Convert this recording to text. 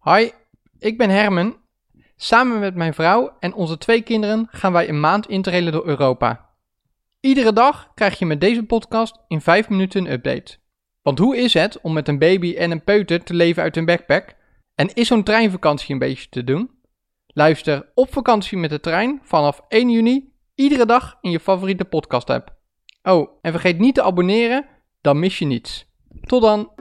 Hoi, ik ben Herman. Samen met mijn vrouw en onze twee kinderen gaan wij een maand interrailen door Europa. Iedere dag krijg je met deze podcast in 5 minuten een update. Want hoe is het om met een baby en een peuter te leven uit een backpack? En is zo'n treinvakantie een beetje te doen? Luister op vakantie met de trein vanaf 1 juni iedere dag in je favoriete podcast app. Oh, en vergeet niet te abonneren, dan mis je niets. Tot dan!